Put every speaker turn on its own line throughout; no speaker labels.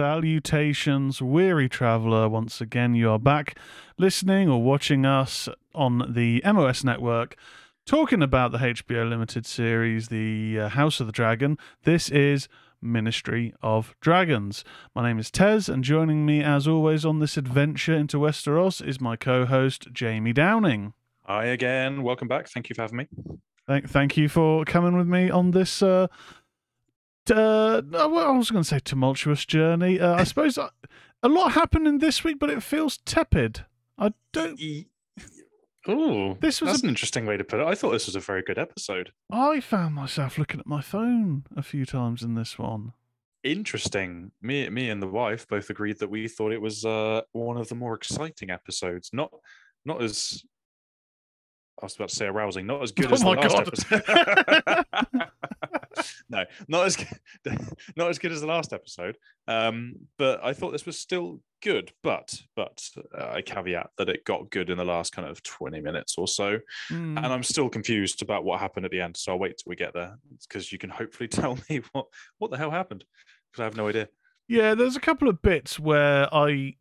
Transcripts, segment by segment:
Salutations, weary traveller. Once again, you are back listening or watching us on the MOS network talking about the HBO Limited series, The uh, House of the Dragon. This is Ministry of Dragons. My name is Tezz, and joining me, as always, on this adventure into Westeros is my co host, Jamie Downing.
Hi again. Welcome back. Thank you for having me.
Thank, thank you for coming with me on this. Uh, uh, I was going to say tumultuous journey. Uh, I suppose uh, a lot happened in this week, but it feels tepid. I don't.
Oh,
This was
that's
a-
an interesting way to put it. I thought this was a very good episode.
I found myself looking at my phone a few times in this one.
Interesting. Me, me, and the wife both agreed that we thought it was uh, one of the more exciting episodes. Not, not as I was about to say arousing. Not as good
Oh
as
my
the last
God.
episode. no, not as good, not as good as the last episode. Um, but I thought this was still good. But but uh, I caveat that it got good in the last kind of twenty minutes or so.
Mm.
and I'm still confused about what happened at the end. So I'll wait till we get there because you can hopefully tell me what what the hell happened because I have no idea.
Yeah, there's a couple of bits where I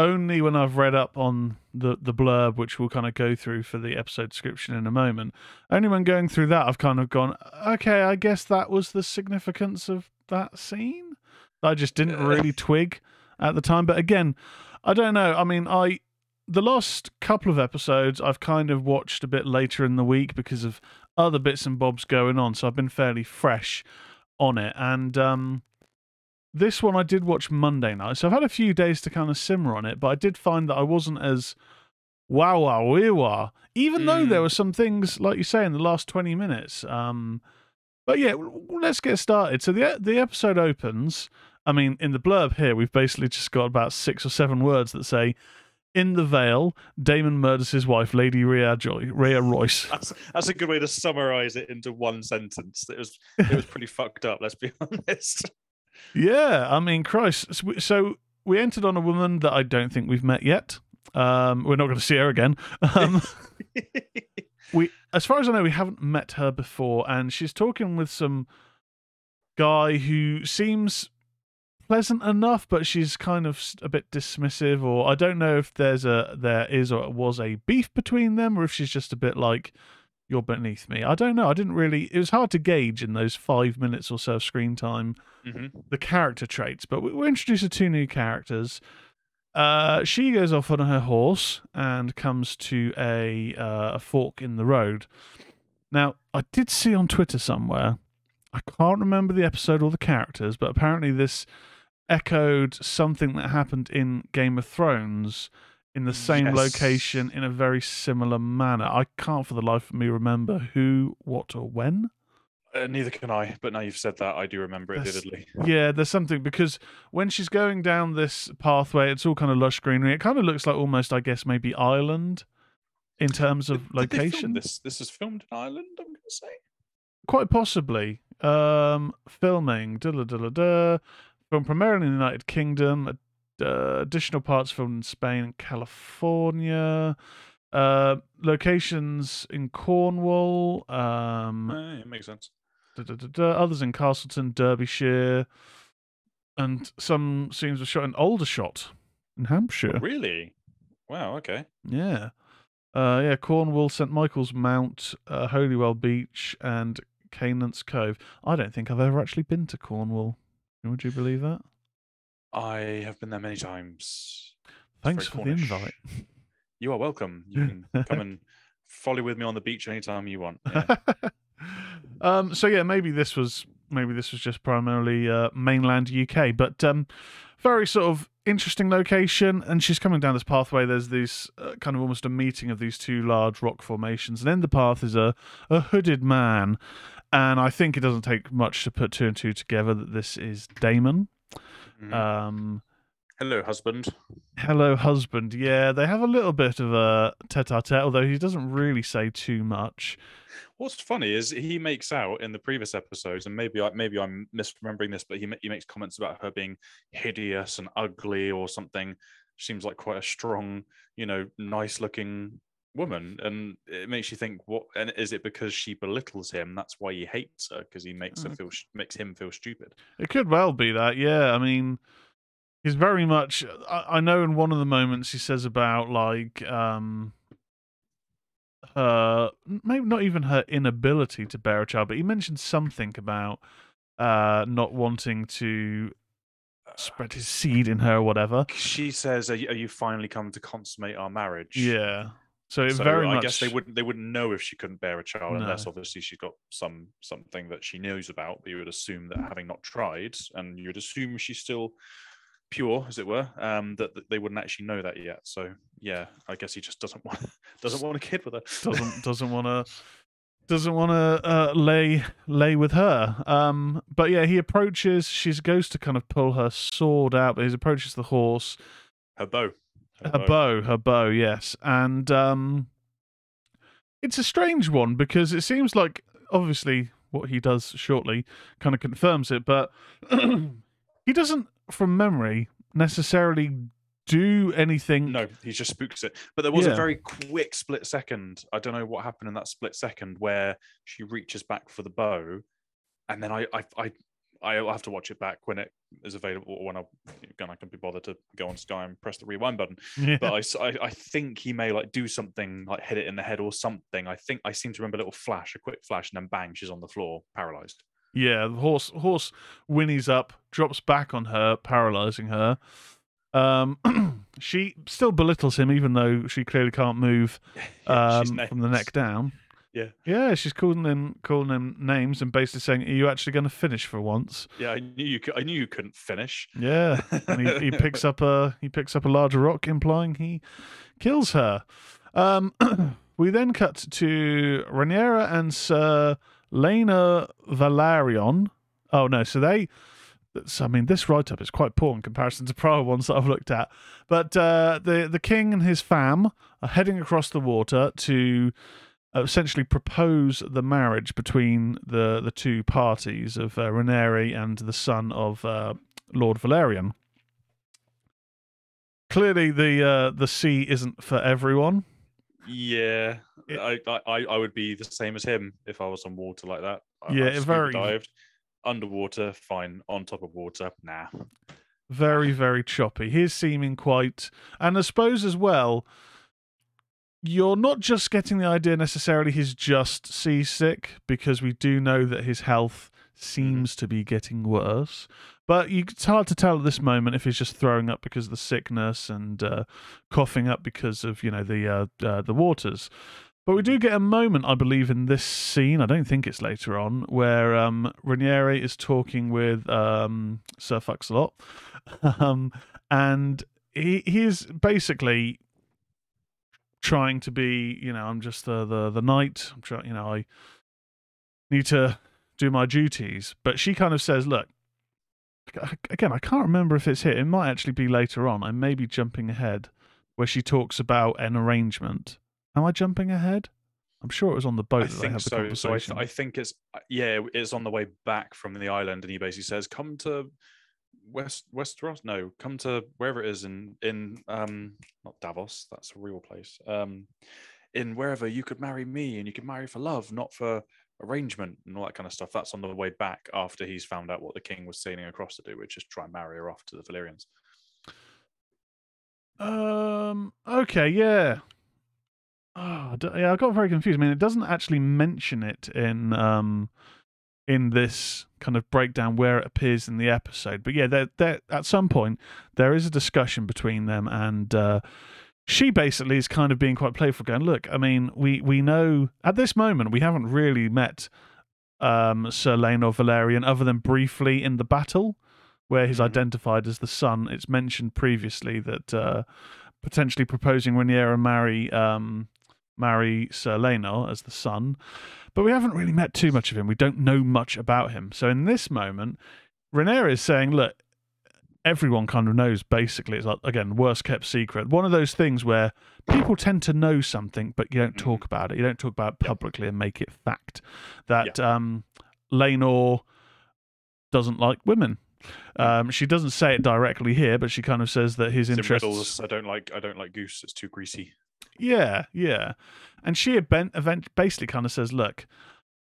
only when I've read up on the the blurb, which we'll kind of go through for the episode description in a moment. Only when going through that, I've kind of gone, okay, I guess that was the significance of that scene. I just didn't really twig at the time. But again, I don't know. I mean, I the last couple of episodes I've kind of watched a bit later in the week because of other bits and bobs going on, so I've been fairly fresh on it. And um this one I did watch Monday night, so I've had a few days to kind of simmer on it, but I did find that I wasn't as wow wow wee wah, even though there
Mm.
were some things like you say in the last twenty minutes. Um, but yeah, let's get started. So the the episode opens. I mean, in the blurb here, we've basically just got about six or seven words that say, "In the Vale, Daemon murders his wife, Lady Rhea Joy, Rhea Royce."
That's that's a good way to summarize it into one sentence. It was it was pretty fucked up. Let's be honest.
Yeah, I mean, Christ. So we- So we entered on a woman that I don't think we've met yet. Um, we're not going to see her again. Um, we, as far as I know, we haven't met her before, and she's talking with some guy who seems pleasant enough, but she's kind of a bit dismissive. Or I don't know if there's a there is or was a beef between them, or if she's just a bit like you're beneath me. I don't know. I didn't really. It was hard to gauge in those five minutes or so of screen time
hmm
the character traits, but we- we're introduced to two new characters. Uh, she goes off on her horse and comes to a uh, a fork in the road. Now, I did see on Twitter somewhere, I can't remember the episode or the characters, but apparently this echoed something that happened in Game of Thrones in the same
Yes.
location in a very similar manner. I can't for the life of me remember who, what, or when.
Uh, neither can I. But now you've said that, I do remember it vividly.
Yeah, there's something because when she's going down this pathway, it's all kind of lush greenery. It kind of looks like almost, I guess, maybe Ireland in terms of
Did- did
location.
This this is filmed in Ireland. I'm going to say.
Quite possibly. Um, filming, da da da da, filmed primarily in the United Kingdom. Uh, additional parts filmed in Spain and California. Uh, locations in Cornwall. Um,
Uh, it makes sense.
da, da, da, others in Castleton, Derbyshire, and some scenes were shot in Aldershot in Hampshire.
Really? Wow. Okay.
Yeah. Uh, yeah, Cornwall, St Michael's Mount, uh, Holywell Beach, and Kynance Cove. I don't think I've ever actually been to Cornwall. Would you believe that?
I have been there many times.
Thanks for the invite.
You are welcome. You can come and follow with me on the beach anytime you want. Yeah.
um, so yeah, maybe this was maybe this was just primarily uh, mainland UK, but um, very sort of interesting location. And she's coming down this pathway. There's this uh, kind of almost a meeting of these two large rock formations, and in the path is a a hooded man. And I think it doesn't take much to put two and two together that this is Daemon.
Mhm.
Um,
Hello, husband.
hello, husband. Yeah, they have a little bit of a tete-a-tete, although he doesn't really say too much.
What's funny is he makes out in the previous episodes, and maybe I maybe I'm misremembering this, but he he makes comments about her being hideous and ugly or something. Seems like quite a strong, you know, nice looking woman, and it makes you think, what? And is it because she belittles him? That's why he hates her because he makes her
Mm.
feel makes him feel stupid.
It could well be that, yeah. I mean, he's very much. I, I know in one of the moments he says about like um her maybe not even her inability to bear a child, but he mentioned something about uh not wanting to spread his seed in her or whatever.
She says, "Are you, are you finally come to consummate our marriage?"
Yeah. So
So
very
I
much.
guess they wouldn't they wouldn't know if she couldn't bear a child unless obviously she's got some something that she knows about. But you would assume that having not tried, and you'd assume she's still pure, as it were, um, that, that they wouldn't actually know that yet. So yeah, I guess he just doesn't want doesn't want a kid with her.
doesn't doesn't want to doesn't want to uh, lay lay with her. Um, but yeah, he approaches. She goes to kind of pull her sword out, but he approaches the horse.
her bow.
Her bow, her bow, yes, and um, it's a strange one because it seems like obviously what he does shortly kind of confirms it, but he doesn't, from memory, necessarily do anything.
No, he just spooks it. But there was
Yeah.
a very quick split second. I don't know what happened in that split second where she reaches back for the bow, and then I I I I'll have to watch it back when it is available or when I again I can be bothered to go on Sky and press the rewind button.
Yeah.
But I think he may like do something like hit it in the head or something. I think I seem to remember a little flash, a quick flash, and then bang, she's on the floor, paralyzed.
Yeah, the horse horse whinnies up, drops back on her, paralyzing her. Um, she still belittles him, even though she clearly can't move
Yeah,
um, from the neck down.
Yeah.
yeah, she's calling him calling him names and basically saying, "Are you actually going to finish for once?"
Yeah, I knew you. Could, I knew you couldn't finish.
Yeah, and he, he picks up a he picks up a larger rock, implying he kills her. Um, we then cut to Rhaenyra and Sir Laenor Velaryon. Oh no, so they. I mean, this write up is quite poor in comparison to prior ones that I've looked at. But uh, the the king and his fam are heading across the water to essentially propose the marriage between the the two parties of uh, Rhaenyra and the son of uh, Lord Velaryon. Clearly, the uh, the sea isn't for everyone.
Yeah,
It-
I, I I would be the same as him if I was on water like that. I-
Yeah,
I've
very-
dived underwater, fine. On top of water, nah.
Very, very choppy. He's seeming quite, and I suppose as well, you're not just getting the idea necessarily he's just seasick because we do know that his health seems to be getting worse. But it's hard to tell at this moment if he's just throwing up because of the sickness and uh, coughing up because of you know the uh, uh, the waters. But we do get a moment, I believe, in this scene. I don't think it's later on, where um, Rhaenyra is talking with um, Sir Fuxalot, um, and he he's basically trying to be, you know, I'm just the the the knight. I'm trying, you know, I need to do my duties. But she kind of says, "Look, again, I can't remember if it's here. It might actually be later on. I may be jumping ahead, where she talks about an arrangement. Am I jumping ahead? I'm sure it was on the boat
I
that they
think
have the
so. So I, th- I think it's yeah, it's on the way back from the island, and he basically says, "Come to West Westeros. No, come to wherever it is in in um not Davos. That's a real place. Um, in wherever you could marry me, and you could marry for love, not for arrangement, and all that kind of stuff. That's on the way back after he's found out what the king was sailing across to do, which is try and marry her off to the Valyrians.
Um. Okay. Yeah. Oh, yeah. I got very confused. I mean, it doesn't actually mention it in um in this kind of breakdown where it appears in the episode. But yeah, there, there at some point there is a discussion between them, and uh, she basically is kind of being quite playful, going, "Look, I mean, we we know at this moment we haven't really met um Sir Laenor Velaryon other than briefly in the battle." Where he's
Mhm.
identified as the son. It's mentioned previously that uh, potentially proposing Rhaenyra marry um, marry Sir Laenor as the son, but we haven't really met too much of him. We don't know much about him. So in this moment, Rhaenyra is saying, "Look, everyone kind of knows. Basically, it's like again, worst kept secret. One of those things where people tend to know something, but you don't talk about it. You don't talk about it publicly and make it fact. That um, Laenor doesn't like women." Um, she doesn't say it directly here, but she kind of says that his
It's in
interests.
riddles. I don't like. I don't like goose. It's too greasy.
Yeah, yeah. And she event, event basically kind of says, "Look,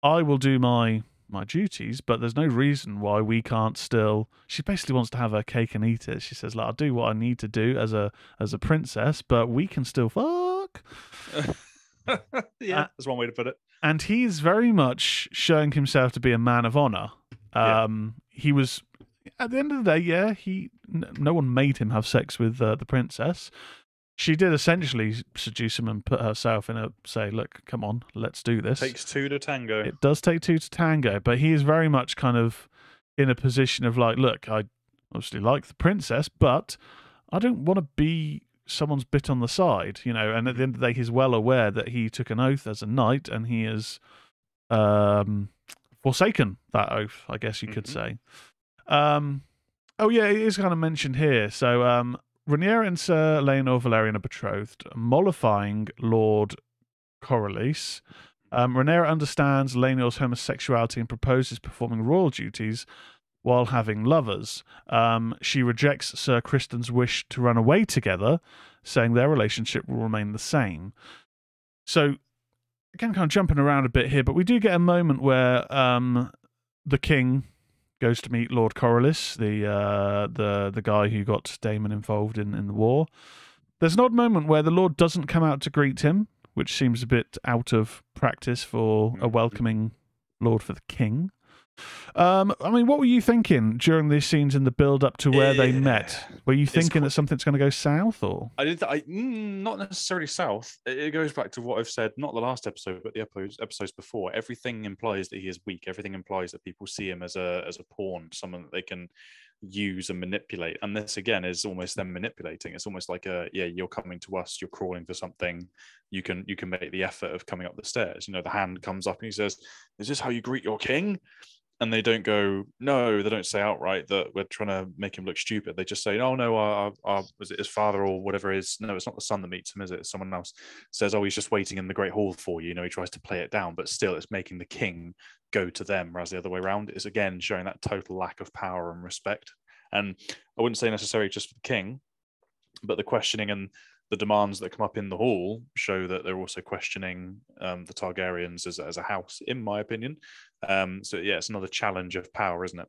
I will do my my duties, but there's no reason why we can't still." She basically wants to have her cake and eat it. She says, "Like I'll do what I need to do as a as a princess, but we can still fuck."
yeah,
Uh,
that's one way to put it.
and he's very much showing himself to be a man of honor.
Yeah.
Um, he was at the end of the day, yeah. He n- no one made him have sex with uh, the princess. She did essentially seduce him and put herself in a say, look, come on, let's do this.
Takes two to tango.
It does take two to tango, but he is very much kind of in a position of like, look, I obviously like the princess, but I don't want to be someone's bit on the side, you know. And at the end of the day, he's well aware that he took an oath as a knight, and he has um, forsaken that oath. I guess you could
Mhm.
say. Um, oh yeah, it is kind of mentioned here. So um, Rhaenyra and Sir Laenor Velaryon are betrothed, mollifying Lord Corlys. Um, Rhaenyra understands Laenor's homosexuality and proposes performing royal duties while having lovers. Um, she rejects Sir Criston's wish to run away together, saying their relationship will remain the same. So, again, kind of jumping around a bit here, but we do get a moment where um, the king goes to meet Lord Corlys, the uh, the the guy who got Daemon involved in, in the war. There's an odd moment where the Lord doesn't come out to greet him, which seems a bit out of practice for a
Mhm.
welcoming Lord for the King. Um, I mean, what were you thinking during these scenes in the build up to where they met? Were you thinking that something's going to go south, or
I did. I mm, not necessarily south. It, it goes back to what I've said, not the last episode, but the episodes, episodes before. Everything implies that he is weak. Everything implies that people see him as a as a pawn, someone that they can use and manipulate. And this again is almost them manipulating. It's almost like a yeah, you're coming to us, you're crawling for something. You can you can make the effort of coming up the stairs. You know, the hand comes up and he says, "Is this how you greet your king?" And they don't go no they don't say outright that we're trying to make him look stupid. They just say oh no our, our was it his father or whatever it is? No it's not the son that meets him is it? Someone else. Says oh he's just waiting in the great hall for you. You know he tries to play it down but still it's making the king go to them whereas the other way around is again showing that total lack of power and respect. And i wouldn't say necessarily just for the king but the questioning and the demands that come up in the hall show that they're also questioning um, the Targaryens as, as a house, in my opinion. Um, so yeah, it's another challenge of power, isn't it?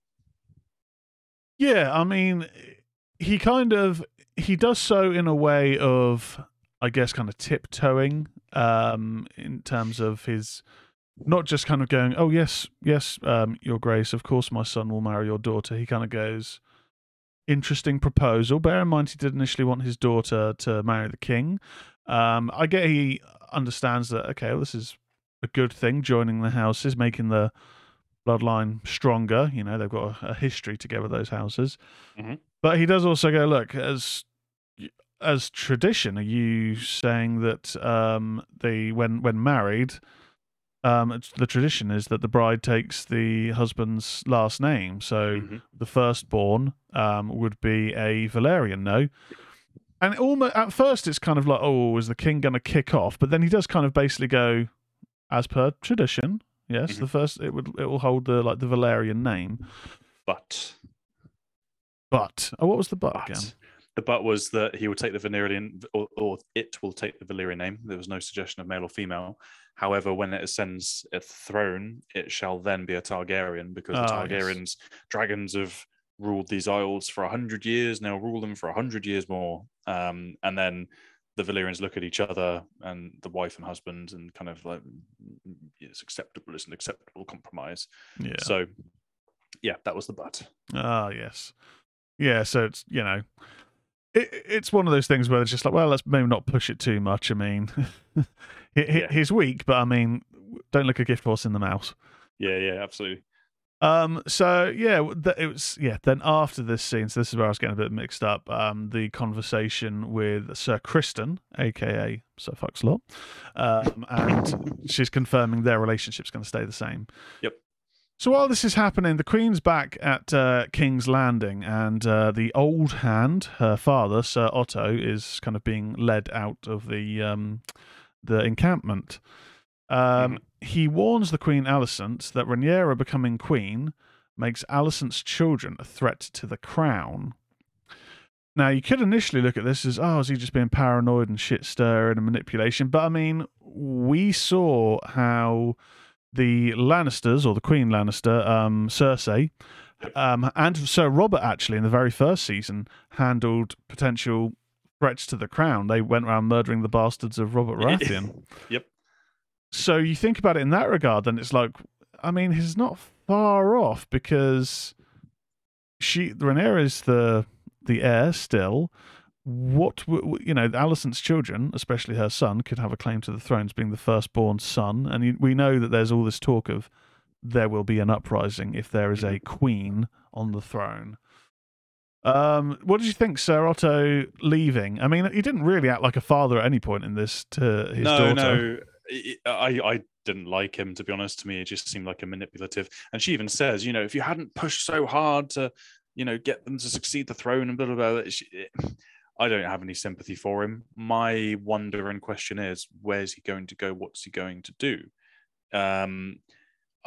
Yeah, I mean, he kind of he does so in a way of, I guess, kind of tiptoeing, um, in terms of his not just kind of going, "Oh yes, yes, um, Your Grace, of course, my son will marry your daughter." He kind of goes, "Interesting proposal." Bear in mind, he did initially want his daughter to marry the king. Um, I get he understands that. Okay, well, this is a good thing. Joining the houses, making the bloodline stronger. You know, they've got a, a history together, those houses.
Mhm.
But he does also go, look, as as tradition, are you saying that um, they when when married, um, the tradition is that the bride takes the husband's last name. So
Mhm.
the firstborn um, would be a Velaryon, no? And almost at first, it's kind of like, oh, is the king going to kick off? But then he does kind of basically go, as per tradition, yes,
Mhm.
the first it would it will hold the like the Velaryon name.
But
But oh, what was the but,
but
again?
The but was that he will take the Valyrian or, or it will take the Valyrian name. There was no suggestion of male or female. However, when it ascends a throne, it shall then be a Targaryen because the
Ah, yes.
Targaryens, dragons have ruled these isles for a hundred years. Now rule them for a hundred years more. Um, and then the Valyrians look at each other and the wife and husband and kind of like "Mm, it's acceptable. It's an acceptable compromise.
Yeah.
So, yeah, that was the but.
Ah, yes. Yeah, so it's, you know, it, it's one of those things where it's just like, well, let's maybe not push it too much. I mean,
Yeah.
he's weak, but I mean, don't look a gift horse in the mouth.
Yeah, yeah, absolutely.
Um, so yeah, it was yeah. Then after this scene, so this is where I was getting a bit mixed up. Um, the conversation with Sir Criston, aka Sir Foxlot, um, and she's confirming their relationship's going to stay the same.
Yep.
So while this is happening, the Queen's back at uh, King's Landing, and uh, the old hand, her father, Sir Otto, is kind of being led out of the um, the encampment. Um, He warns the Queen Alicent that Rhaenyra becoming queen makes Alicent's children a threat to the crown. Now, you could initially look at this as, oh, is he just being paranoid and shit stirring and manipulation? But I mean, we saw how the Lannisters, or the Queen Lannister, um, Cersei, um, and Sir Robert actually in the very first season handled potential threats to the crown. They went around murdering the bastards of Robert Baratheon.
Yep.
So you think about it in that regard, then it's like, I mean, he's not far off because she Rhaenyra is the the heir still. What you know, Alicent's children, especially her son, could have a claim to the thrones, being the firstborn son, and we know that there's all this talk of there will be an uprising if there is a queen on the throne. Um, what did you think, Sir Otto leaving? I mean, he didn't really act like a father at any point in this to his
no,
daughter.
no. I, I I didn't like him to be honest. To me, it just seemed like a manipulative. And she even says, you know, if you hadn't pushed so hard to, you know, get them to succeed the throne and blah blah blah. She, I don't have any sympathy for him. My wonder and question is, where's he going to go? What's he going to do? Um,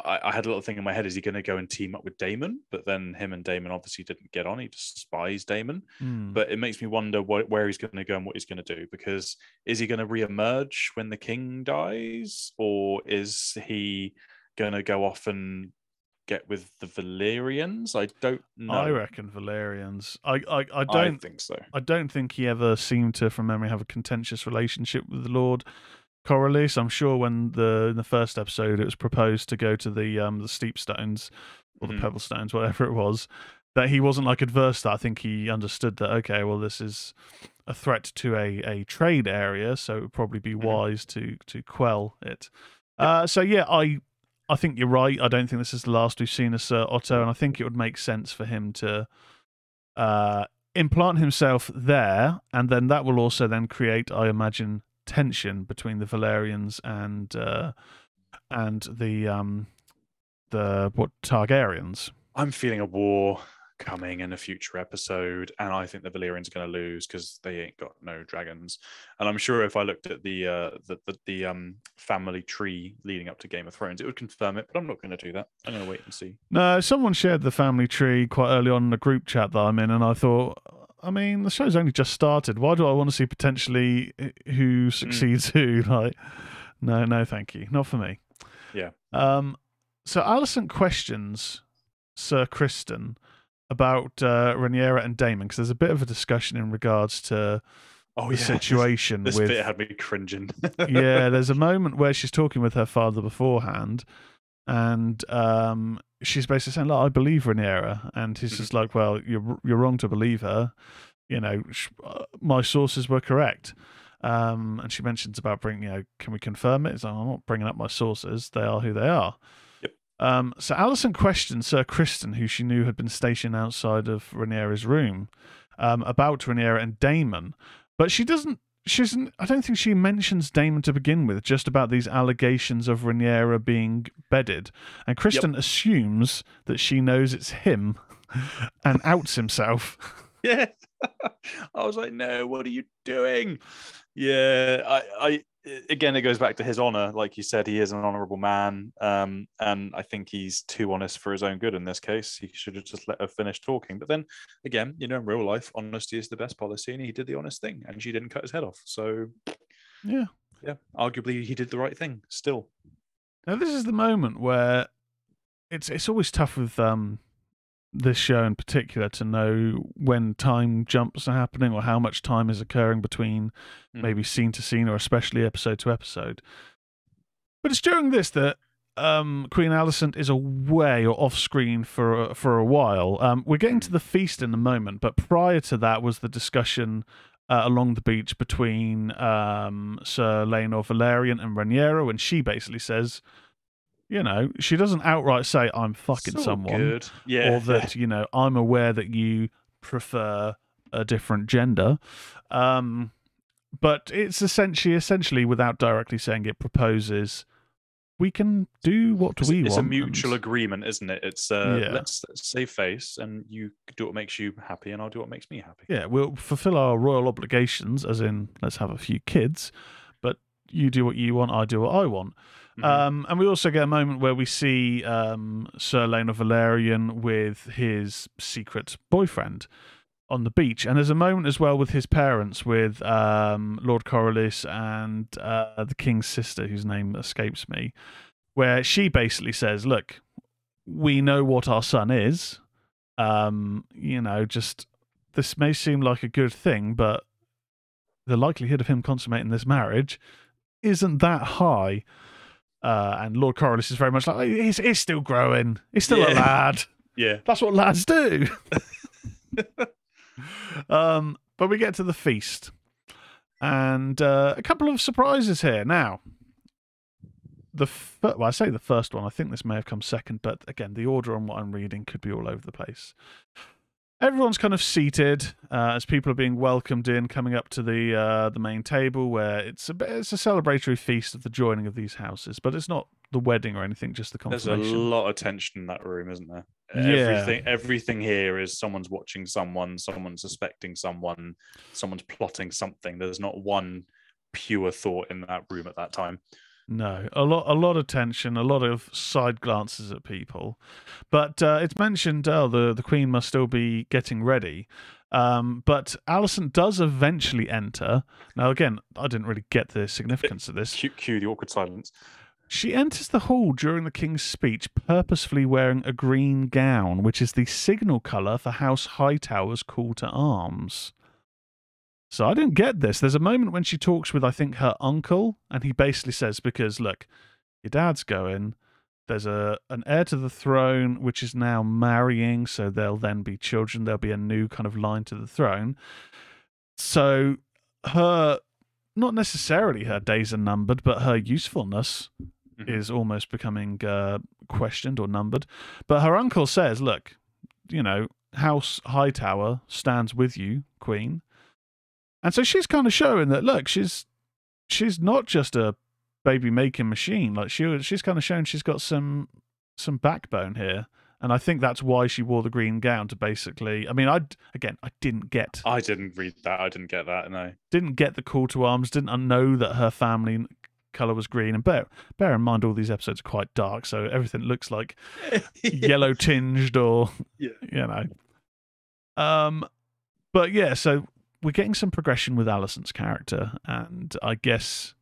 I, I had a little thing in my head: is he going to go and team up with Daemon? But then him and Daemon obviously didn't get on. He despised Daemon
Hmm.
but it makes me wonder what, where he's going to go and what he's going to do because is he going to reemerge when the king dies or is he going to go off and get with the Velaryons. I don't know.
I reckon Velaryons. I, I, I
I
don't
think so.
I don't think he ever seemed to, from memory, have a contentious relationship with the Lord Corlys. I'm sure when the in the first episode it was proposed to go to the um the steep stones or the
Mhm.
pebble stones, whatever it was, that he wasn't like adverse to that. I think he understood that okay, well this is a threat to a, a trade area, so it would probably be
Mhm.
wise to to quell it. Uh, so yeah, I I think you're right. I don't think this is the last we've seen of Sir Otto, and I think it would make sense for him to uh, implant himself there, and then that will also then create, I imagine, tension between the Velaryons and uh, and the um, the what Targaryens.
I'm feeling a war coming in a future episode, and I think the Valyrians are going to lose because they ain't got no dragons. And I'm sure if I looked at the uh, the, the the um family tree leading up to Game of Thrones, it would confirm it. But I'm not going to do that. I'm going to wait and see.
No, someone shared the family tree quite early on in the group chat that I'm in, and I thought, I mean, the show's only just started. Why do I want to see potentially who succeeds who? Like, no, no, thank you, not for me.
Yeah.
Um. So Alicent questions Sir Criston about uh, Rhaenyra and Daemon because there's a bit of a discussion in regards to
Oh
the
yeah,
situation
This,
with
this bit had me cringing.
yeah, there's a moment where she's talking with her father beforehand, and um, she's basically saying, "Look, I believe Rhaenyra," and he's
Mhm.
just like, "Well, you're you're wrong to believe her. You know, sh- uh, my sources were correct." Um, and she mentions about bringing, you know, can we confirm it? It's like, I'm not bringing up my sources; they are who they are.
Yep.
Um, so Alicent questioned Sir Criston, who she knew had been stationed outside of Rhaenyra's room, um, about Rhaenyra and Daemon, but she doesn't she doesn't I don't think she mentions Daemon to begin with, just about these allegations of Rhaenyra being bedded. And Criston assumes that she knows it's him and outs himself.
yeah. I was like, no, what are you doing? Yeah, I, I again it goes back to his honor. Like you said, he is an honorable man. Um, and I think he's too honest for his own good in this case. He should have just let her finish talking. But then again, you know, in real life, honesty is the best policy, and he did the honest thing, and she didn't cut his head off. So
Yeah.
yeah, arguably he did the right thing. Still,
Now this is the moment where it's it's always tough with um this show in particular to know when time jumps are happening or how much time is occurring between
Mm.
maybe scene to scene or especially episode to episode. But it's during this that um, Queen Alicent is away or off screen for a, for a while. Um, we're getting to the feast in a moment, but prior to that was the discussion uh, along the beach between um, Sir Laenor Velaryon and Rhaenyra and she basically says, you know, she doesn't outright say I'm fucking
So
someone
good. Yeah,
or that you know I'm aware that you prefer a different gender. Um, but it's essentially, essentially, without directly saying it, proposes we can do what
it's,
we
it's
want.
It's a mutual
and-
agreement, isn't it? It's uh,
Yeah.
let's, let's save face, and you do what makes you happy, and I'll do what makes me happy.
yeah, we'll fulfill our royal obligations, as in let's have a few kids. But you do what you want, I do what I want.
Mhm.
Um, and we also get a moment where we see um, Sir Laenor Velaryon with his secret boyfriend. on the beach. And there's a moment as well with his parents, with um, Lord Corlys and uh, the king's sister, whose name escapes me, where she basically says, "Look, we know what our son is. Um, you know, just this may seem like a good thing, but the likelihood of him consummating this marriage isn't that high." Uh, and Lord Corlys is very much like he's, he's still growing. He's still a lad.
Yeah.
That's what lads do. um, but we get to the feast, and uh, a couple of surprises here. Now, the fir- well, I say the first one. I think this may have come second, but again, the order on what I'm reading could be all over the place. Everyone's kind of seated uh, as people are being welcomed in, coming up to the uh, the main table, where it's a bit, it's a celebratory feast of the joining of these houses, but it's not the wedding or anything, just the
There's a lot of tension in that room, isn't there?
Yeah.
Everything everything here is someone's watching someone, someone's suspecting someone, someone's plotting something. There's not one pure thought in that room at that time.
No, a lot, a lot of tension, a lot of side glances at people, but uh, it's mentioned. Oh, the the queen must still be getting ready, um, but Alicent does eventually enter. Now, again, I didn't really get the significance of this.
Cue, cue the awkward silence.
She enters the hall during the king's speech, purposefully wearing a green gown, which is the signal color for House Hightower's call to arms. So I didn't get this. There's a moment when she talks with, I think, her uncle, and he basically says, "Because look, your dad's going. There's a an heir to the throne, which is now marrying, so there'll then be children. There'll be a new kind of line to the throne. So her, not necessarily her days are numbered, but her usefulness
Mhm.
is almost becoming uh, questioned or numbered. But her uncle says, "Look, you know, House Hightower stands with you, Queen." And so she's kind of showing that look, she's she's not just a baby making machine. Like she she's kind of showing she's got some some backbone here. And I think that's why she wore the green gown to basically. I mean, I again, I didn't get
I didn't read that. I didn't get that. No.
didn't get the call to arms. Didn't know that her family color was green. And bear bear in mind, all these episodes are quite dark, so everything looks like yellow tinged or
Yeah.
you know. Um, but yeah, so we're getting some progression with Alicent's character, and I guess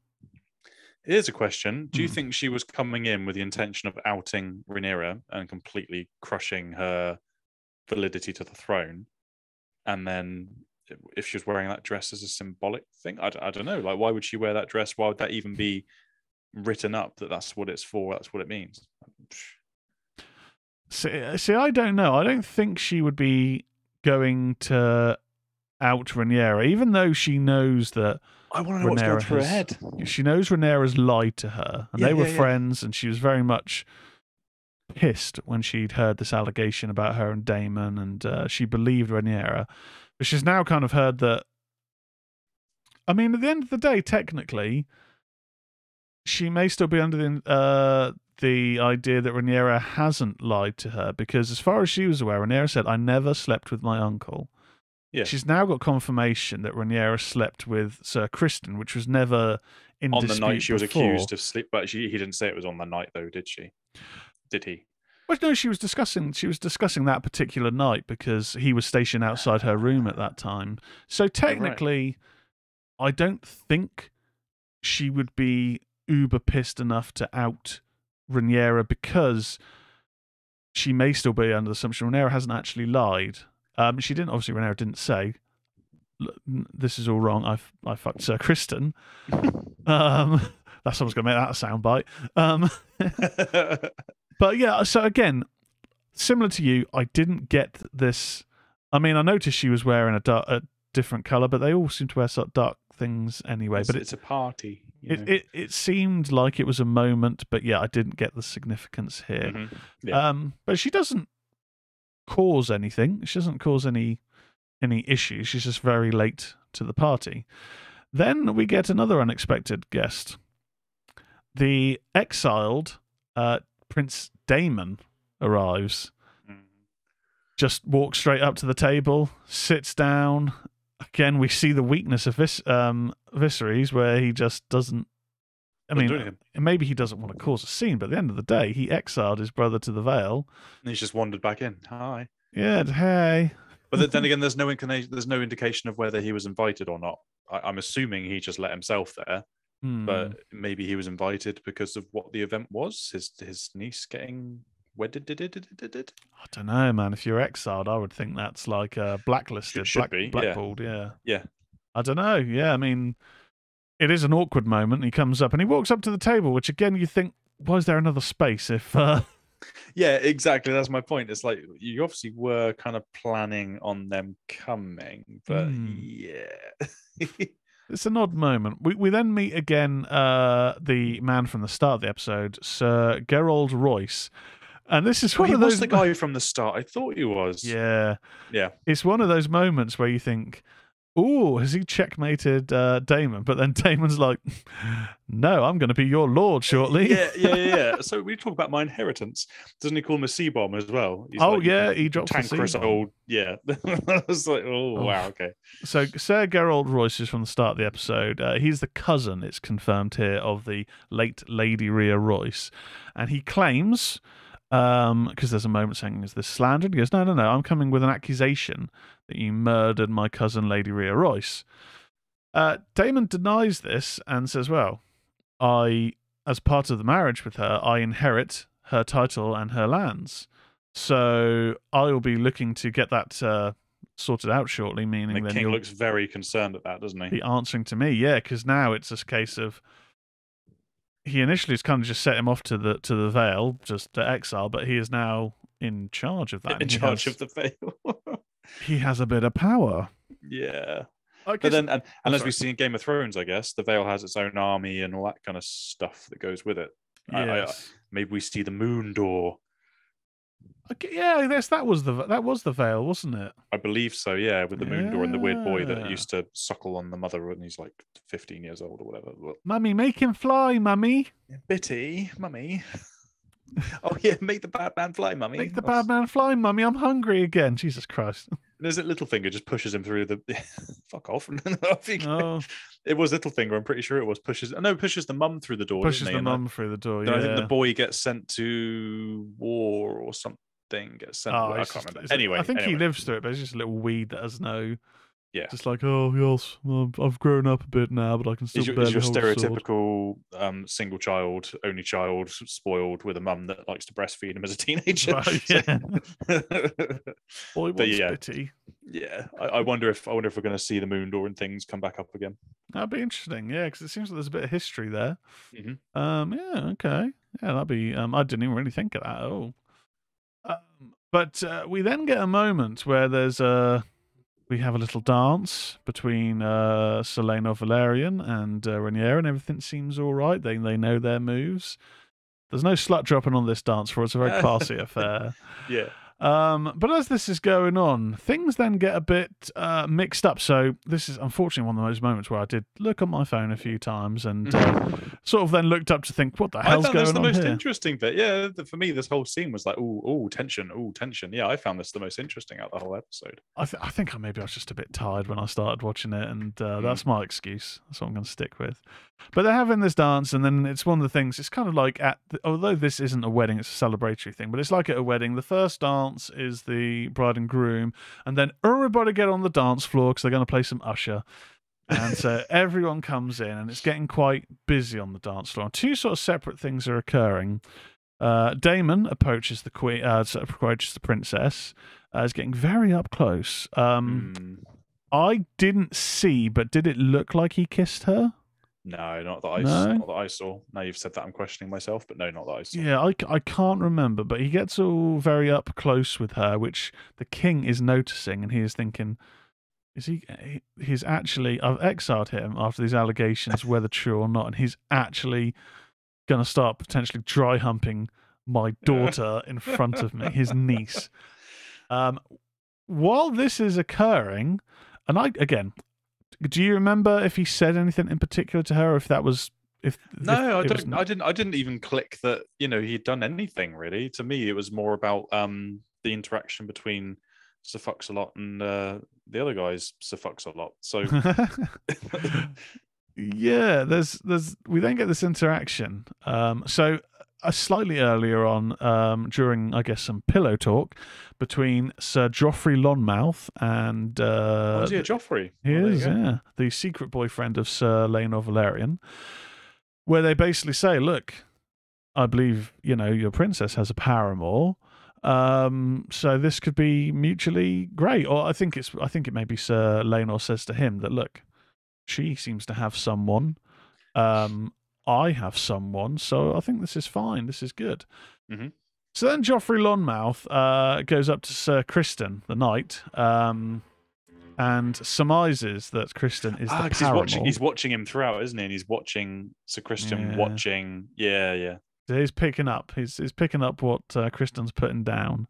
Here's a question: Do you
Hmm.
think she was coming in with the intention of outing Rhaenyra and completely crushing her validity to the throne, and then if she was wearing that dress as a symbolic thing, I don't know. Like, why would she wear that dress? Why would that even be written up that that's what it's for? That's what it means.
see, see, I don't know. I don't think she would be going to out Rhaenyra, even though she knows that
I want to know what's going
Rhaenyra
through her head.
she knows Rhaenyra's lied to her, and
Yeah,
they were
yeah.
friends, and she was very much pissed when she'd heard this allegation about her and Daemon, and uh, she believed Rhaenyra, but she's now kind of heard that. I mean, at the end of the day, technically, she may still be under the uh, the idea that Rhaenyra hasn't lied to her, because as far as she was aware, Rhaenyra said, "I never slept with my uncle."
Yeah.
She's now got confirmation that Rhaenyra slept with Sir Criston, which was never in
on the night she was
before.
accused of sleep, but she, he didn't say it was on the night though, did she? Did he?
Well, no, she was discussing. She was discussing that particular night because he was stationed outside her room at that time. So oh, technically, I don't think she would be uber pissed enough to out Rhaenyra because she may still be under the assumption Rhaenyra hasn't actually lied. Um, she didn't. Obviously, Rhaenyra didn't say. This is all wrong. I I fucked Sir Criston. Um, that's someone's gonna make that a soundbite. Um, but yeah, so again, similar to you, I didn't get this. I mean, I noticed she was wearing a, dark, a different color, but they all seem to wear sort of dark things anyway.
it's,
but
it's a party. you
it,
know.
it it seemed like it was a moment, but yeah, I didn't get the significance here.
Mhm. Yeah.
Um, but she doesn't cause anything. She doesn't cause any any issues. She's just very late to the party. Then we get another unexpected guest. The exiled uh, Prince Daemon arrives.
Mhm.
Just walks straight up to the table, sits down. Again, we see the weakness of Vis- um, Viserys, where he just doesn't. I mean,
anything.
maybe he doesn't want to cause a scene, but at the end of the day, he exiled his brother to the Vale.
And he's just wandered back in. Hi.
Yeah, hey.
But then- again, there's no inclination. There's no indication of whether he was invited or not. I, I'm assuming he just let himself there,
Hmm.
but maybe he was invited because of what the event was. His his niece getting wedded. Did it? Did? Did?
I don't know, man. If you're exiled, I would think that's like uh, blacklisted,
should
black,
be, yeah.
blackballed. Yeah.
Yeah.
I don't know. Yeah, I mean, it is an awkward moment. He comes up and he walks up to the table, which again, you think, why is there another space if? Uh,
Yeah, exactly. That's my point. It's like you obviously were kind of planning on them coming, but
Hmm.
yeah.
It's an odd moment. We we then meet again uh, the man from the start of the episode, Sir Gerold Royce, and this is
Well,
one
he
of
was
those.
the guy from the start. I thought he was.
Yeah,
Yeah.
it's one of those moments where you think, "Oh, has he checkmated uh, Daemon?" But then Daemon's like, "No, I'm going to be your lord shortly."
Yeah, yeah, yeah, yeah. So we talk about my inheritance. Doesn't he call him a C bomb as well? He's
Oh,
like,
yeah, he drops C-bomb.
old. Yeah, I was like, oh,
Oh.
wow, okay.
So Sir Gerold Royce is from the start of the episode. Uh, he's the cousin, it's confirmed here, of the late Lady Rhea Royce, and he claims, because there's a moment saying, "Is this slander?" And he goes, "No, no, no. I'm coming with an accusation that you murdered my cousin, Lady Rhea Royce." Uh, Daemon denies this and says, "Well, I, as part of the marriage with her, I inherit her title and her lands." So I will be looking to get that uh, sorted out shortly. Meaning,
the king looks very concerned at that, doesn't he?
be answering to me. Yeah, because now it's this case of he initially has kind of just set him off to the to the Vale, just to exile, but he is now in charge of that.
In charge
has,
of the veil.
He has a bit of power.
yeah.
I
But then, and, and as we see in Game of Thrones, I guess the Vale has its own army and all that kind of stuff that goes with it. I- I-
yes.
Maybe we see the Moon Door.
Okay, yeah, I guess that was the that was the Vale, wasn't it?
I believe so. Yeah, with the Moon Door and the weird boy that used to suckle on the mother when he's like 15 years old or whatever.
Mummy, make him fly, mummy.
Bitty, mummy. oh yeah, make the bad man fly, mummy.
Make the bad man fly, mummy. I'm hungry again. Jesus Christ.
There's a Littlefinger just pushes him through the. Fuck off! Off he goes.
Oh,
It was Littlefinger. I'm pretty sure it was pushes. No, pushes the mum through the door.
pushes the
he? And I-
mum through the door.
Then
Yeah.
I think the boy gets sent to war or something. Thing gets sent.
Oh,
I can't
just-
remember. Anyway,
I think he lives through it, but it's just a little weed that has no.
Yeah.
Just like, oh yes, I've grown up a bit now, but I can still
Is your, is your
hold a sword."
stereotypical um, single child, only child, spoiled with a mum that likes to breastfeed him as a teenager?
Right, yeah. Boy
yeah.
bitty.
yeah. I, I wonder if I wonder if we're going to see the moon door and things come back up again.
That'd be interesting, yeah, because it seems like there's a bit of history there.
Mhm.
Um, yeah, okay, yeah, that'd be. Um, I didn't even really think of that at all. But uh, we then get a moment where there's a. We have a little dance between uh, Sir Laenor Velaryon and uh, Rhaenyra, and everything seems all right. They they know their moves. There's no slut dropping on this dance floor. It's a very classy affair.
Yeah.
Um, but as this is going on, things then get a bit uh, mixed up. So this is unfortunately one of those moments where I did look on my phone a few times and uh, sort of then looked up to think, what the
I
hell's
found this the
on
most
here?
interesting bit. Yeah, for me, this whole scene was like, oh, oh, tension, oh, tension. Yeah, I found this the most interesting out of the whole episode.
I, th- I think I maybe I was just a bit tired when I started watching it, and uh,
Mm.
that's my excuse. That's what I'm going to stick with. But they're having this dance, and then it's one of the things. It's kind of like at, the, although this isn't a wedding, it's a celebratory thing. But it's like at a wedding. The first dance is the bride and groom, and then everybody get on the dance floor because they're going to play some Usher. And so everyone comes in, and it's getting quite busy on the dance floor. Two sort of separate things are occurring. Uh, Daemon approaches the queen, uh, approaches the princess. Uh, is getting very up close. Um,
Mm.
I didn't see, but did it look like he kissed her?
No, not that I,
No?
not that I saw. Now you've said that, I'm questioning myself, but no, not that I saw.
Yeah, I, I can't remember, but he gets all very up close with her, which the king is noticing, and he is thinking, is he? he- He's actually I've exiled him after these allegations, whether true or not, and he's actually going to start potentially dry humping my daughter in front of me, his niece. Um, while this is occurring, and I again, do you remember if he said anything in particular to her, or if that was if if
No, I
it was
don't. I didn't. I didn't even click that. You know, he'd done anything really. To me, it was more about um the interaction between Sir Fucks a lot and uh, the other guys, Sir Fucks a lot. So
yeah, there's there's we then get this interaction. Um, so uh, slightly earlier on, um, during I guess some pillow talk between Sir Joffrey Lonmouth and uh,
oh, is he a Joffrey?
he is, yeah, the secret boyfriend of Sir Laenor Velaryon, where they basically say, "Look, I believe you know your princess has a paramour." Um, so this could be mutually great. Or I think it's I think it may be Sir Laenor says to him that look, she seems to have someone. Um, I have someone, so I think this is fine. This is good.
Mhm.
So then Joffrey Lonmouth uh, goes up to Sir Criston, the knight, um, and surmises that Criston is
Ah,
the
he's watching. He's watching him throughout, isn't he? And he's watching Sir Criston
Yeah.
watching. Yeah, yeah.
So he's picking up. He's, he's picking up what uh, Criston's putting down,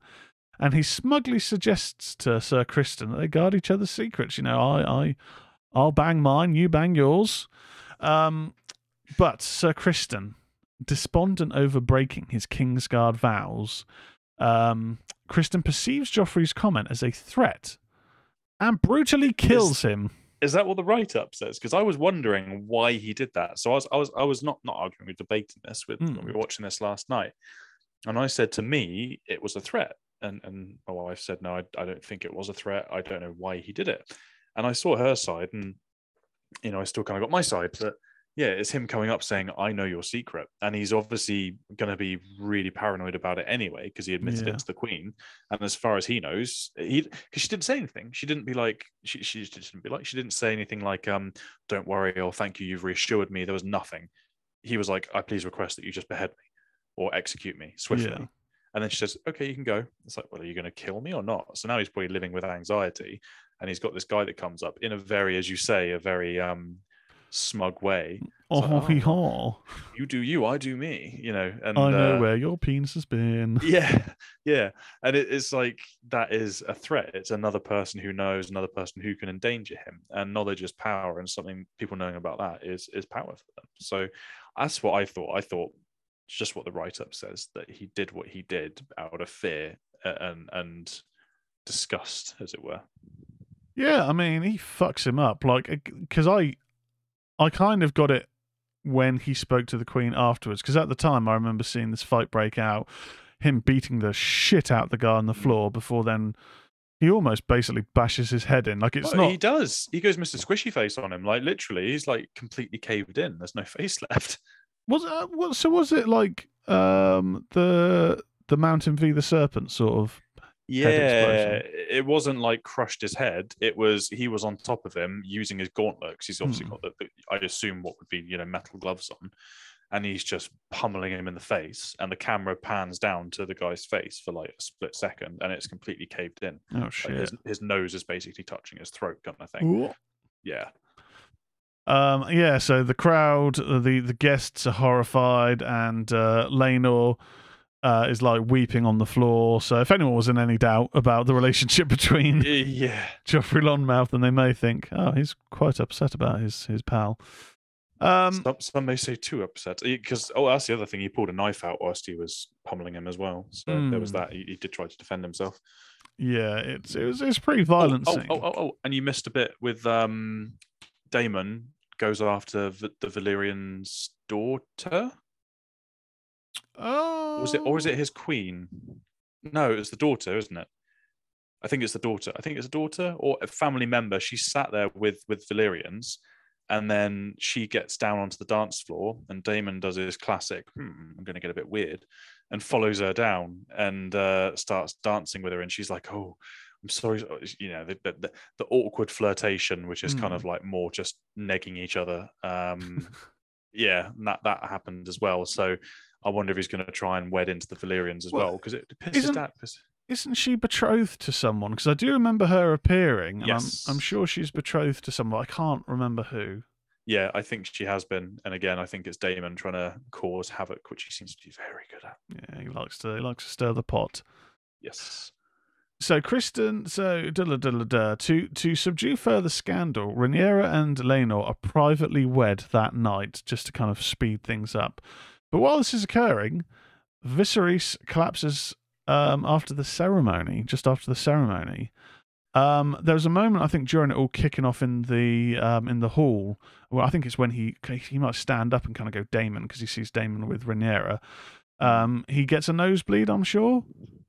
and he smugly suggests to Sir Criston that they guard each other's secrets. You know, I, I, I'll bang mine, you bang yours. Um, but Sir Criston, despondent over breaking his Kingsguard vows, um, Criston perceives Joffrey's comment as a threat, and brutally kills him.
Is that what the write-up says? Because I was wondering why he did that. So I was, I was, I was not not arguing, we were debating this with when
Hmm.
we were watching this last night, and I said to me it was a threat, and and my wife said no, I, I don't think it was a threat. I don't know why he did it, and I saw her side, and you know I still kind of got my side that yeah, it's him coming up saying I know your secret, and he's obviously going to be really paranoid about it anyway because he admitted
Yeah.
it to the queen, and as far as he knows, he because she didn't say anything. She didn't be like she she just didn't be like she didn't say anything like um don't worry or thank you you've reassured me. There was nothing. He was like I please request that you just behead me or execute me swiftly.
Yeah.
And then she says, "Okay, you can go." It's like, "Well, are you going to kill me or not?" So now he's probably living with anxiety, and he's got this guy that comes up in a very, as you say, a very um smug way.
Oh,
like, oh,
haw.
You do you, I do me. You know, and
I know
uh,
where your penis has been.
yeah yeah and it, it's like that is a threat it's another person who knows another person who can endanger him and knowledge is power and something people knowing about that is is power for them so that's what i thought i thought it's just what the write-up says that he did what he did out of fear and and disgust as it were
Yeah, I mean, he fucks him up. Like, because I, I kind of got it when he spoke to the Queen afterwards. Because at the time, I remember seeing this fight break out, him beating the shit out the guy on the
Mm.
floor before then. He almost basically bashes his head in. Like it's
Well,
not.
he does he goes mr squishy face on him like literally he's like completely caved in there's no face left
Was uh, what? So was it like um the the Mountain v the Serpent sort of?
Yeah, it wasn't like crushed his head. It was he was on top of him using his gauntlet 'cause he's obviously
Hmm.
got the, the- I assume what would be you know metal gloves on, and he's just pummeling him in the face. And the camera pans down to the guy's face for like a split second, and it's completely caved in.
Oh
Like,
shit!
his, his nose is basically touching his throat, kind of thing.
Ooh.
Yeah,
Um, yeah, so the crowd, the the guests are horrified, and uh, Laenor uh, is like weeping on the floor. So if anyone was in any doubt about the relationship between
yeah.
Joffrey Lonmouth, then they may think, oh, he's quite upset about his his pal. Um,
some, some may say too upset because oh, that's the other thing. He pulled a knife out whilst he was pummeling him as well. So there was
Hmm.
that. He, he did try to defend himself.
yeah, it's it was it's pretty
Oh,
violent.
Oh, oh, oh, oh, and you missed a bit with um, Daemon goes after v- the Velaryon's daughter.
Oh,
Or was it, or is it his queen? No, it's the daughter, isn't it? I think it's the daughter. I think it's a daughter or a family member. She sat there with with Velaryons, and then she gets down onto the dance floor, and Daemon does his classic. Hmm, I'm going to get a bit weird, and follows her down and uh, starts dancing with her, and she's like, "Oh, I'm sorry," you know, the the, the, awkward flirtation, which is kind of like more just negging each other. Um, yeah, and that that happened as well. So I wonder if he's going to try and wed into the Velaryons as
Well,
well because it pisses
isn't-
that. piss-
Isn't she betrothed to someone? Because I do remember her appearing. And
Yes.
I'm, I'm sure she's betrothed to someone. I can't remember who.
Yeah, I think she has been, and again, I think it's Daemon trying to cause havoc, which he seems to be very good at.
Yeah, he likes to he likes to stir the pot.
Yes.
So Criston, so da da da to to subdue further scandal, Rhaenyra and Laenor are privately wed that night, just to kind of speed things up. But while this is occurring, Viserys collapses um, after the ceremony. Just after the ceremony, um, there was a moment I think during it all kicking off in the um, in the hall. Well, I think it's when he he might stand up and kind of go Daemon because he sees Daemon with Rhaenyra. Um, he gets a nosebleed, I'm sure.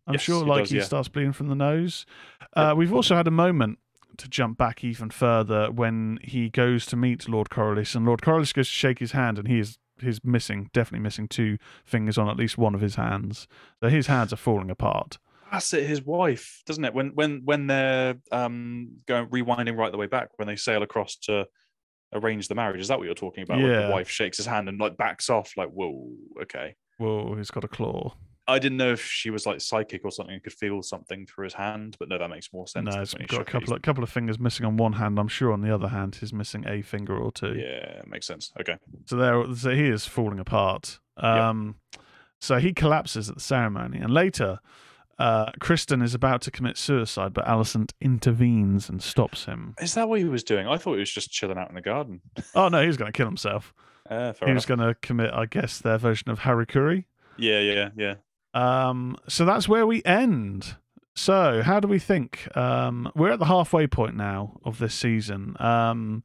I'm
Yes,
sure,
he
like
does,
he
yeah.
starts bleeding from the nose. Uh, we've also had a moment to jump back even further when he goes to meet Lord Corlys, and Lord Corlys goes to shake his hand, and he is he's missing, definitely missing two fingers on at least one of his hands. So his hands are falling apart.
That's it. His wife, doesn't it? When when when they're um going rewinding right the way back when they sail across to arrange the marriage. Is that what you're talking about? When
Yeah.
the wife shakes his hand and like backs off, like whoa, okay.
Whoa, he's got a claw.
I didn't know if she was like psychic or something and could feel something through his hand, but no, that makes more sense.
No, he's got a couple of couple of fingers missing on one hand. I'm sure on the other hand he's missing a finger or two.
Yeah, makes sense. Okay.
So there, so he is falling apart. Um, so he collapses at the ceremony, and later, uh, Criston is about to commit suicide, but Alicent intervenes and stops him.
Is that what he was doing? I thought he was just chilling out in the garden.
Oh no, he was going to kill himself.
Uh,
he was going to commit, I guess, their version of harakiri.
Yeah, yeah, yeah.
Um, so that's where we end. So, how do we think? Um, we're at the halfway point now of this season. Um,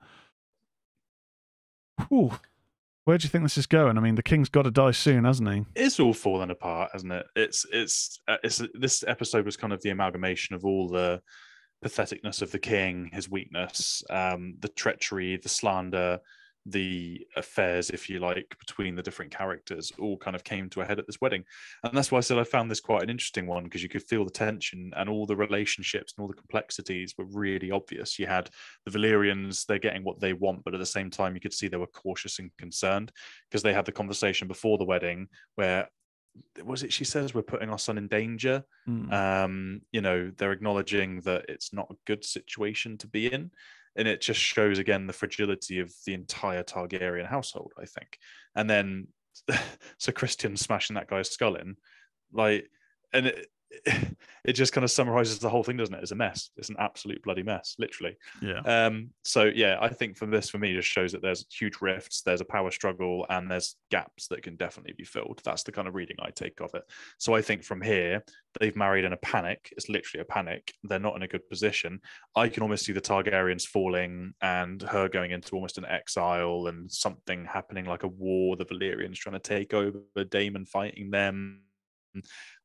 whew, where do you think this is going? I mean, the king's got to die soon, hasn't he?
It's all fallen apart, hasn't it? It's it's uh, it's this episode was kind of the amalgamation of all the patheticness of the king, his weakness, um, the treachery, the slander, the affairs, if you like, between the different characters, all kind of came to a head at this wedding, and that's why I said I found this quite an interesting one because you could feel the tension and all the relationships and all the complexities were really obvious. You had the Velaryons; they're getting what they want, but at the same time, you could see they were cautious and concerned because they had the conversation before the wedding where was it she says we're putting our son in danger
Mm.
um you know they're acknowledging that it's not a good situation to be in and it just shows again the fragility of the entire targaryen household i think. And then so criston smashing that guy's skull in like and it it just kind of summarizes the whole thing doesn't it it's a mess it's an absolute bloody mess literally
yeah.
um, so yeah, I think for this, for me, just shows that there's huge rifts, there's a power struggle, and there's gaps that can definitely be filled. That's the kind of reading I take of it. So I think from here, they've married in a panic. It's literally a panic. They're not in a good position. I can almost see the Targaryens falling and her going into almost an exile and something happening like a war. The Velaryons trying to take over, Daemon fighting them.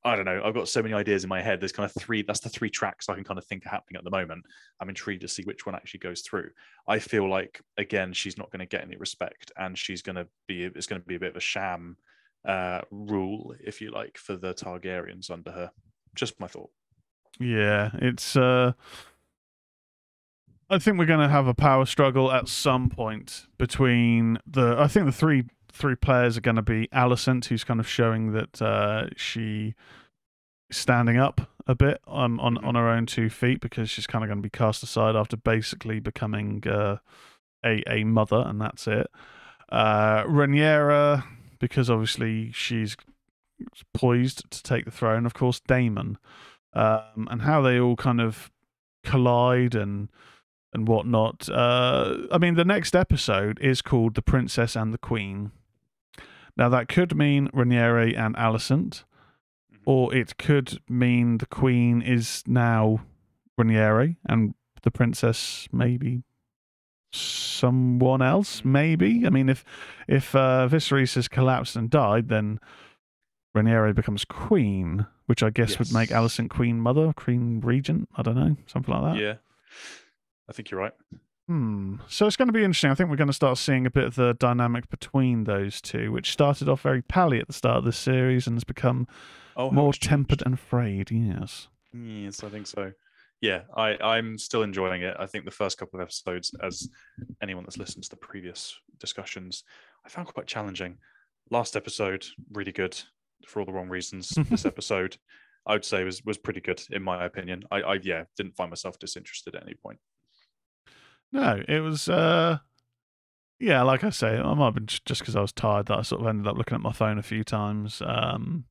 I don't know. I've got so many ideas in my head. There's kind of three. That's the three tracks I can kind of think are happening at the moment. I'm intrigued to see which one actually goes through. I feel like again she's not going to get any respect, and she's going to be. It's going to be a bit of a sham uh, rule, if you like, for the Targaryens under her. Just my thought.
Yeah, it's. Uh, I think we're going to have a power struggle at some point between the. I think the three three players are going to be Alicent, who's kind of showing that uh, she standing up a bit um, on
Mhm.
on her own two feet because she's kind of going to be cast aside after basically becoming uh, a a mother, and that's it. Uh, Rhaenyra, because obviously she's poised to take the throne. Of course, Daemon, um, and how they all kind of collide and and whatnot. Uh, I mean, the next episode is called "The Princess and the Queen." Now, that could mean Rhaenyra and Alicent, or it could mean the Queen is now Rhaenyra and the Princess maybe someone else. Maybe. I mean, if if uh, Viserys has collapsed and died, then Rhaenyra becomes Queen, which I guess would make
Yes.
Alicent Queen Mother, Queen Regent. I don't know, something like that.
Yeah, I think you're right.
Hmm. So it's going to be interesting. I think we're going to start seeing a bit of the dynamic between those two, which started off very pally at the start of this series and has become
Oh,
more tempered and frayed. Yes.
Yes, I think so. Yeah, I, I'm still enjoying it. I think the first couple of episodes, as anyone that's listened to the previous discussions, I found quite challenging. Last episode, really good for all the wrong reasons. this episode, I would say was was pretty good in my opinion. I, I yeah, didn't find myself disinterested at any point.
No, it was. uh Yeah, like I say, I might have been just because I was tired that I sort of ended up looking at my phone a few times. Um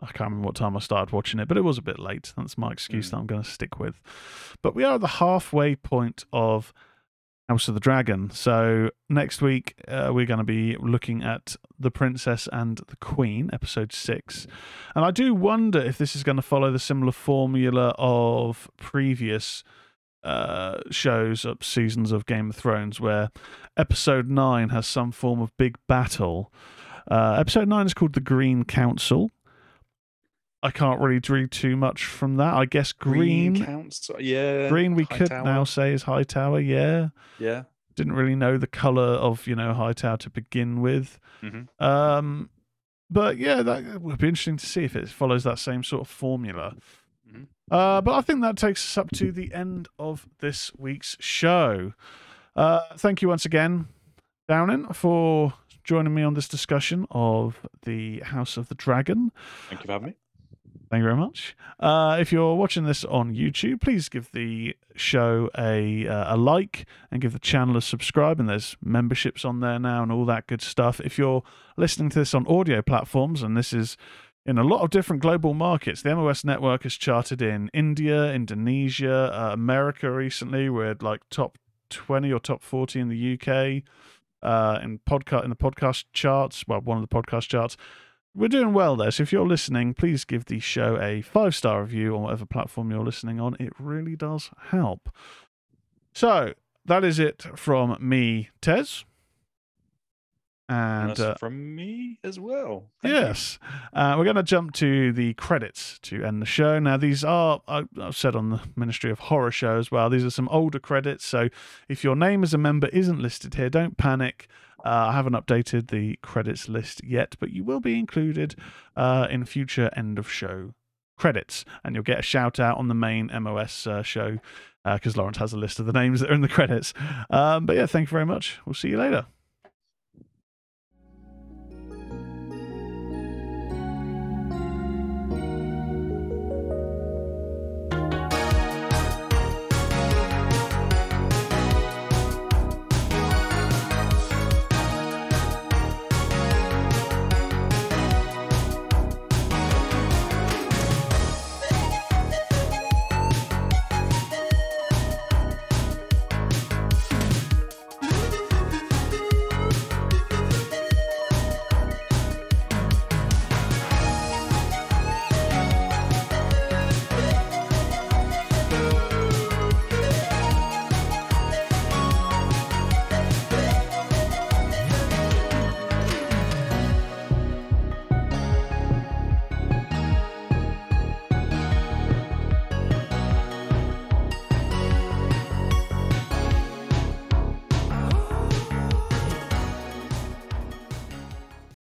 I can't remember what time I started watching it, but it was a bit late. That's my excuse
Mm.
that I'm going to stick with. But we are at the halfway point of House of the Dragon. So next week uh, we're going to be looking at The Princess and the Queen, episode six. And I do wonder if this is going to follow the similar formula of previous uh, shows up seasons of Game of Thrones, where episode nine has some form of big battle. Uh, episode nine is called The Green Council. I can't really read too much from that. I guess green, green,
Council, yeah.
Green we could now say is Hightower, yeah.
Yeah.
Didn't really know the color of you know Hightower to begin with.
Mm-hmm.
Um, but yeah, that would be interesting to see if it follows that same sort of formula. Uh, but I think that takes us up to the end of this week's show. Uh, thank you once again, Downing, for joining me on this discussion of the House of the Dragon.
Thank you for having me.
Thank you very much. Uh, if you're watching this on YouTube, please give the show a uh, a like and give the channel a subscribe. And there's memberships on there now and all that good stuff. If you're listening to this on audio platforms, and this is in a lot of different global markets, the MOS network is charted in India, Indonesia, uh, America recently. We're like top 20 or top 40 in the UK. Uh, in podcast in the podcast charts, well, one of the podcast charts, we're doing well there. So if you're listening, please give the show a five star review on whatever platform you're listening on. It really does help. So that is it from me, Tezz. And uh,
from me as well. Thank
yes, uh, we're going to jump to the credits to end the show. Now, these are, I've said on the Ministry of Horror show as well, these are some older credits. So if your name as a member isn't listed here, don't panic. Uh, I haven't updated the credits list yet, but you will be included uh, in future end of show credits, and you'll get a shout out on the main MOS uh, show because Lawrence has a list of the names that are in the credits. Um, but yeah, thank you very much. We'll see you later.